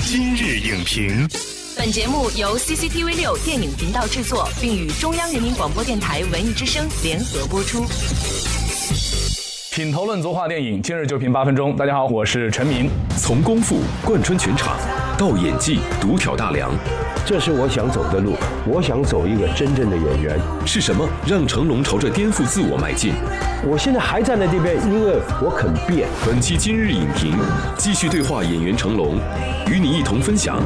今日影评，本节目由 CCTV 六电影频道制作，并与中央人民广播电台文艺之声联合播出。品头论足话电影，今日就评八分钟。大家好，我是陈明。从功夫贯穿全场，到演技独挑大梁，这是我想走的路。我想走一个真正的演员。是什么让成龙朝着颠覆自我迈进？我现在还站在这边，因为我肯变。本期今日影评继续对话演员成龙，与你一同分享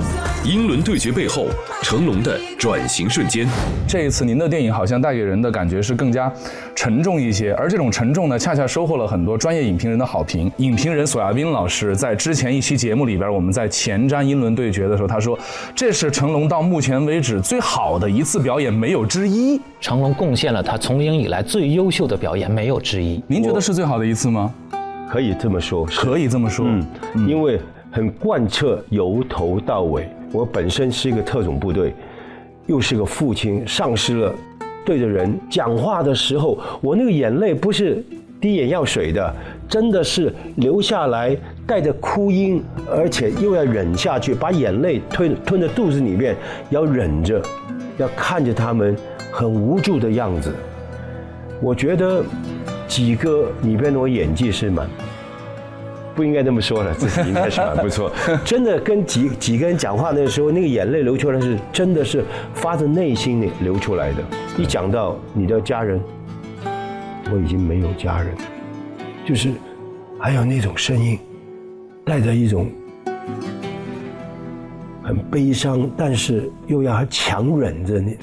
英伦对决背后成龙的转型瞬间。这一次您的电影好像带给人的感觉是更加沉重一些，而这种沉重呢，恰恰收获了很多专业影评人的好评。影评人索亚斌老师在之前一期节目里边，我们在前瞻英伦对决的时候，他说这是成龙到目前为止最好的一次表演，没有之一。成龙贡献了他从影以来最优秀的表演，没有之一。您觉得是最好的一次吗？可以这么说，可以这么说。嗯，因为很贯彻由头到尾。我本身是一个特种部队，又是个父亲，丧失了对着人讲话的时候，我那个眼泪不是滴眼药水的，真的是流下来，带着哭音，而且又要忍下去，把眼泪吞吞在肚子里面，要忍着，要看着他们很无助的样子。我觉得几个里边的我演技是蛮不应该这么说了，自己应该是蛮不错。真的跟几几个人讲话的时候，那个眼泪流出来是真的是发自内心里流出来的。一讲到你的家人，我已经没有家人，就是还有那种声音，带着一种很悲伤，但是又要强忍着你，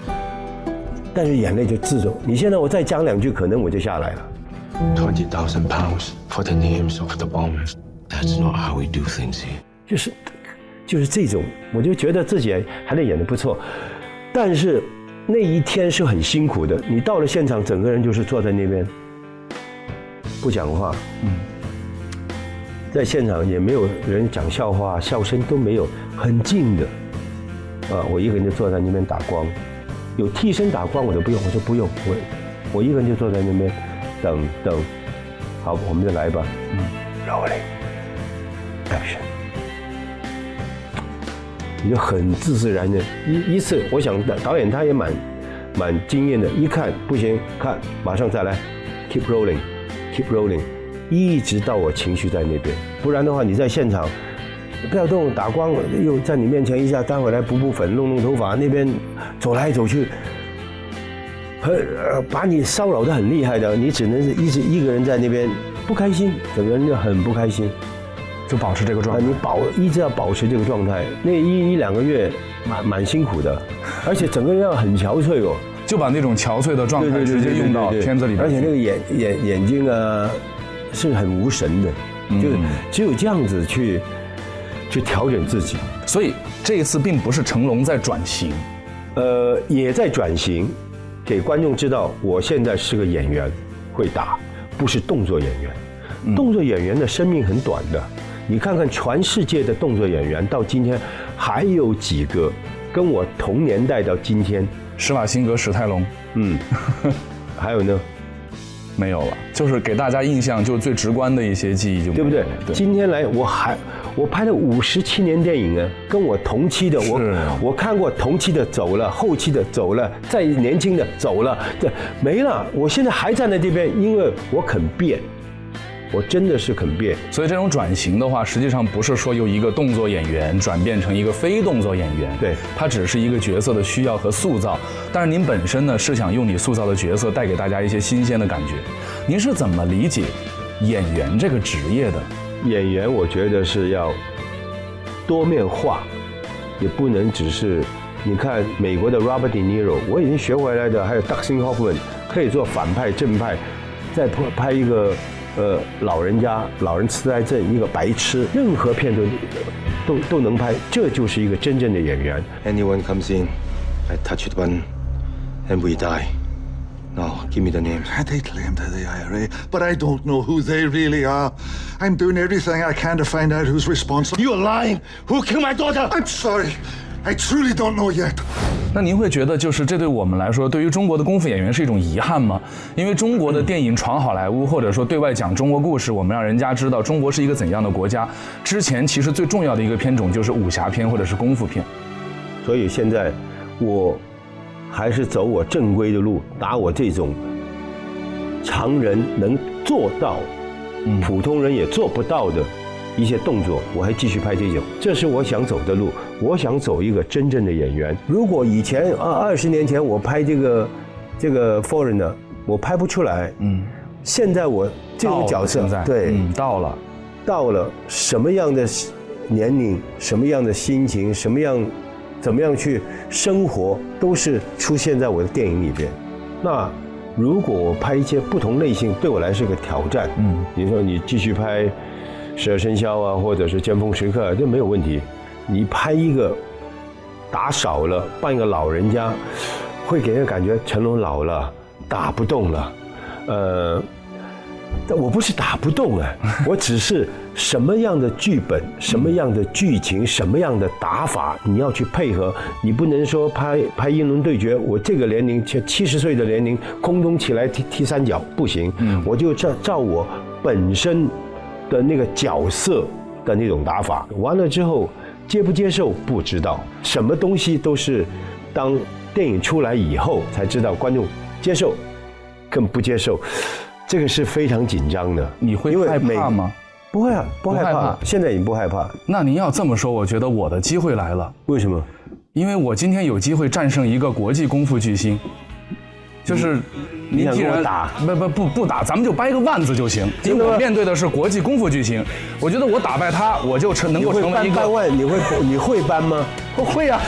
但是眼泪就自走。你现在我再讲两句，可能我就下来了。Twenty thousand pounds for the names of the bombers. That's not how we do things here. 就是就是这种，我就觉得自己还能演得不错，但是那一天是很辛苦的。你到了现场，整个人就是坐在那边不讲话，嗯，在现场也没有人讲笑话，笑声都没有，很静的，啊，我一个人就坐在那边打光，有替身打光我都不用，我说不用，我我一个人就坐在那边等等，好，我们就来吧，嗯，rolling action。你就很自自然的一一次，我想导导演他也蛮蛮惊艳的，一看不行，看马上再来，keep rolling，keep rolling，一直到我情绪在那边，不然的话你在现场不要动，打光又在你面前一下，待会来补补粉，弄弄头发，那边走来走去，很呃把你骚扰的很厉害的，你只能是一直一个人在那边不开心，整个人就很不开心。就保持这个状啊，态。你保一直要保持这个状态，那一一两个月蛮蛮辛苦的，而且整个人要很憔悴哦。就把那种憔悴的状态直接用到片子里边，而且那个眼眼眼睛啊是很无神的，嗯就只有这样子去去调整自己。所以这一次并不是成龙在转型，呃，也在转型，给观众知道我现在是个演员，会打，不是动作演员。嗯。动作演员的生命很短的，你看看全世界的动作演员到今天还有几个跟我同年代到今天，施瓦辛格、史泰龙。嗯，还有呢，没有了，就是给大家印象就最直观的一些记忆就没对不对？对，今天来我还我拍了五十七年电影啊，跟我同期的我我看过同期的走了，后期的走了，再年轻的走了，这没了。我现在还站在这边，因为我肯变，我真的是肯变。所以这种转型的话，实际上不是说由一个动作演员转变成一个非动作演员，对它只是一个角色的需要和塑造。但是您本身呢，是想用你塑造的角色带给大家一些新鲜的感觉。您是怎么理解演员这个职业的？演员我觉得是要多面化，也不能只是你看美国的 Robert De Niro，我已经学回来的，还有 Dustin Hoffman 可以做反派正派，再拍拍一个呃老人家老人痴呆症一个白痴，任何片都都都能拍，这就是一个真正的演员。Anyone comes in, I touch the button, and we die. Now, give me the names. They claim they're the IRA, but I don't know who they really are. I'm doing everything I can to find out who's responsible. You're lying! Who killed my daughter? I'm sorry. I truly don't know yet. 那您会觉得，就是这对我们来说，对于中国的功夫演员是一种遗憾吗？因为中国的电影闯好莱坞，或者说对外讲中国故事，我们让人家知道中国是一个怎样的国家。之前其实最重要的一个片种就是武侠片或者是功夫片。所以现在我还是走我正规的路，打我这种常人能做到，普通人也做不到的一些动作，我还继续拍这种，这是我想走的路。我想走一个真正的演员。如果以前二二十年前我拍这个这个 foreigner，我拍不出来。嗯，现在我这种角色，对，到了，到了什么样的年龄，什么样的心情，什么样，怎么样去生活，都是出现在我的电影里边。那如果我拍一些不同类型，对我来说是个挑战。嗯，比如说你继续拍《十二生肖》啊，或者是《尖峰时刻》，这没有问题。你拍一个打少了，扮一个老人家，会给人感觉成龙老了，打不动了。呃，但我不是打不动啊，我只是什么样的剧本、什么样的剧情、什么样的打法，你要去配合。你不能说拍拍英伦对决，我这个年龄七七十岁的年龄，空中起来踢踢三角不行。我就照照我本身的那个角色的那种打法，完了之后。接不接受不知道，什么东西都是当电影出来以后才知道观众接受，更不接受，这个是非常紧张的。你会害怕吗？不会啊，不害怕。现在已经不害怕。那您要这么说，我觉得我的机会来了。为什么？因为我今天有机会战胜一个国际功夫巨星。就是，你既然打不不不不打，咱们就掰个腕子就行。因为我面对的是国际功夫巨星，我觉得我打败他，我就成能够成为一个。掰腕，你会你会掰吗？我会呀。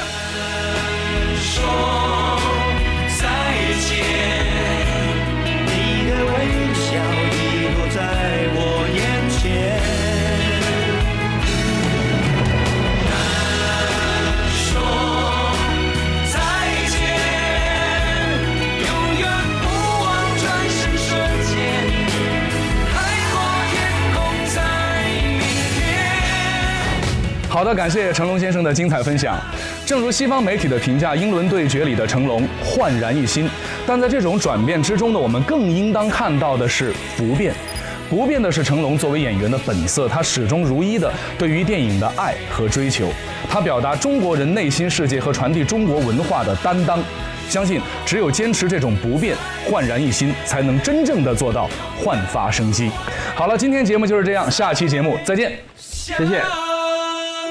好的，感谢成龙先生的精彩分享。正如西方媒体的评价，《英伦对决》里的成龙焕然一新。但在这种转变之中呢，我们更应当看到的是不变。不变的是成龙作为演员的本色，他始终如一的对于电影的爱和追求，他表达中国人内心世界和传递中国文化的担当。相信只有坚持这种不变、焕然一新，才能真正的做到焕发生机。好了，今天节目就是这样，下期节目再见，谢谢。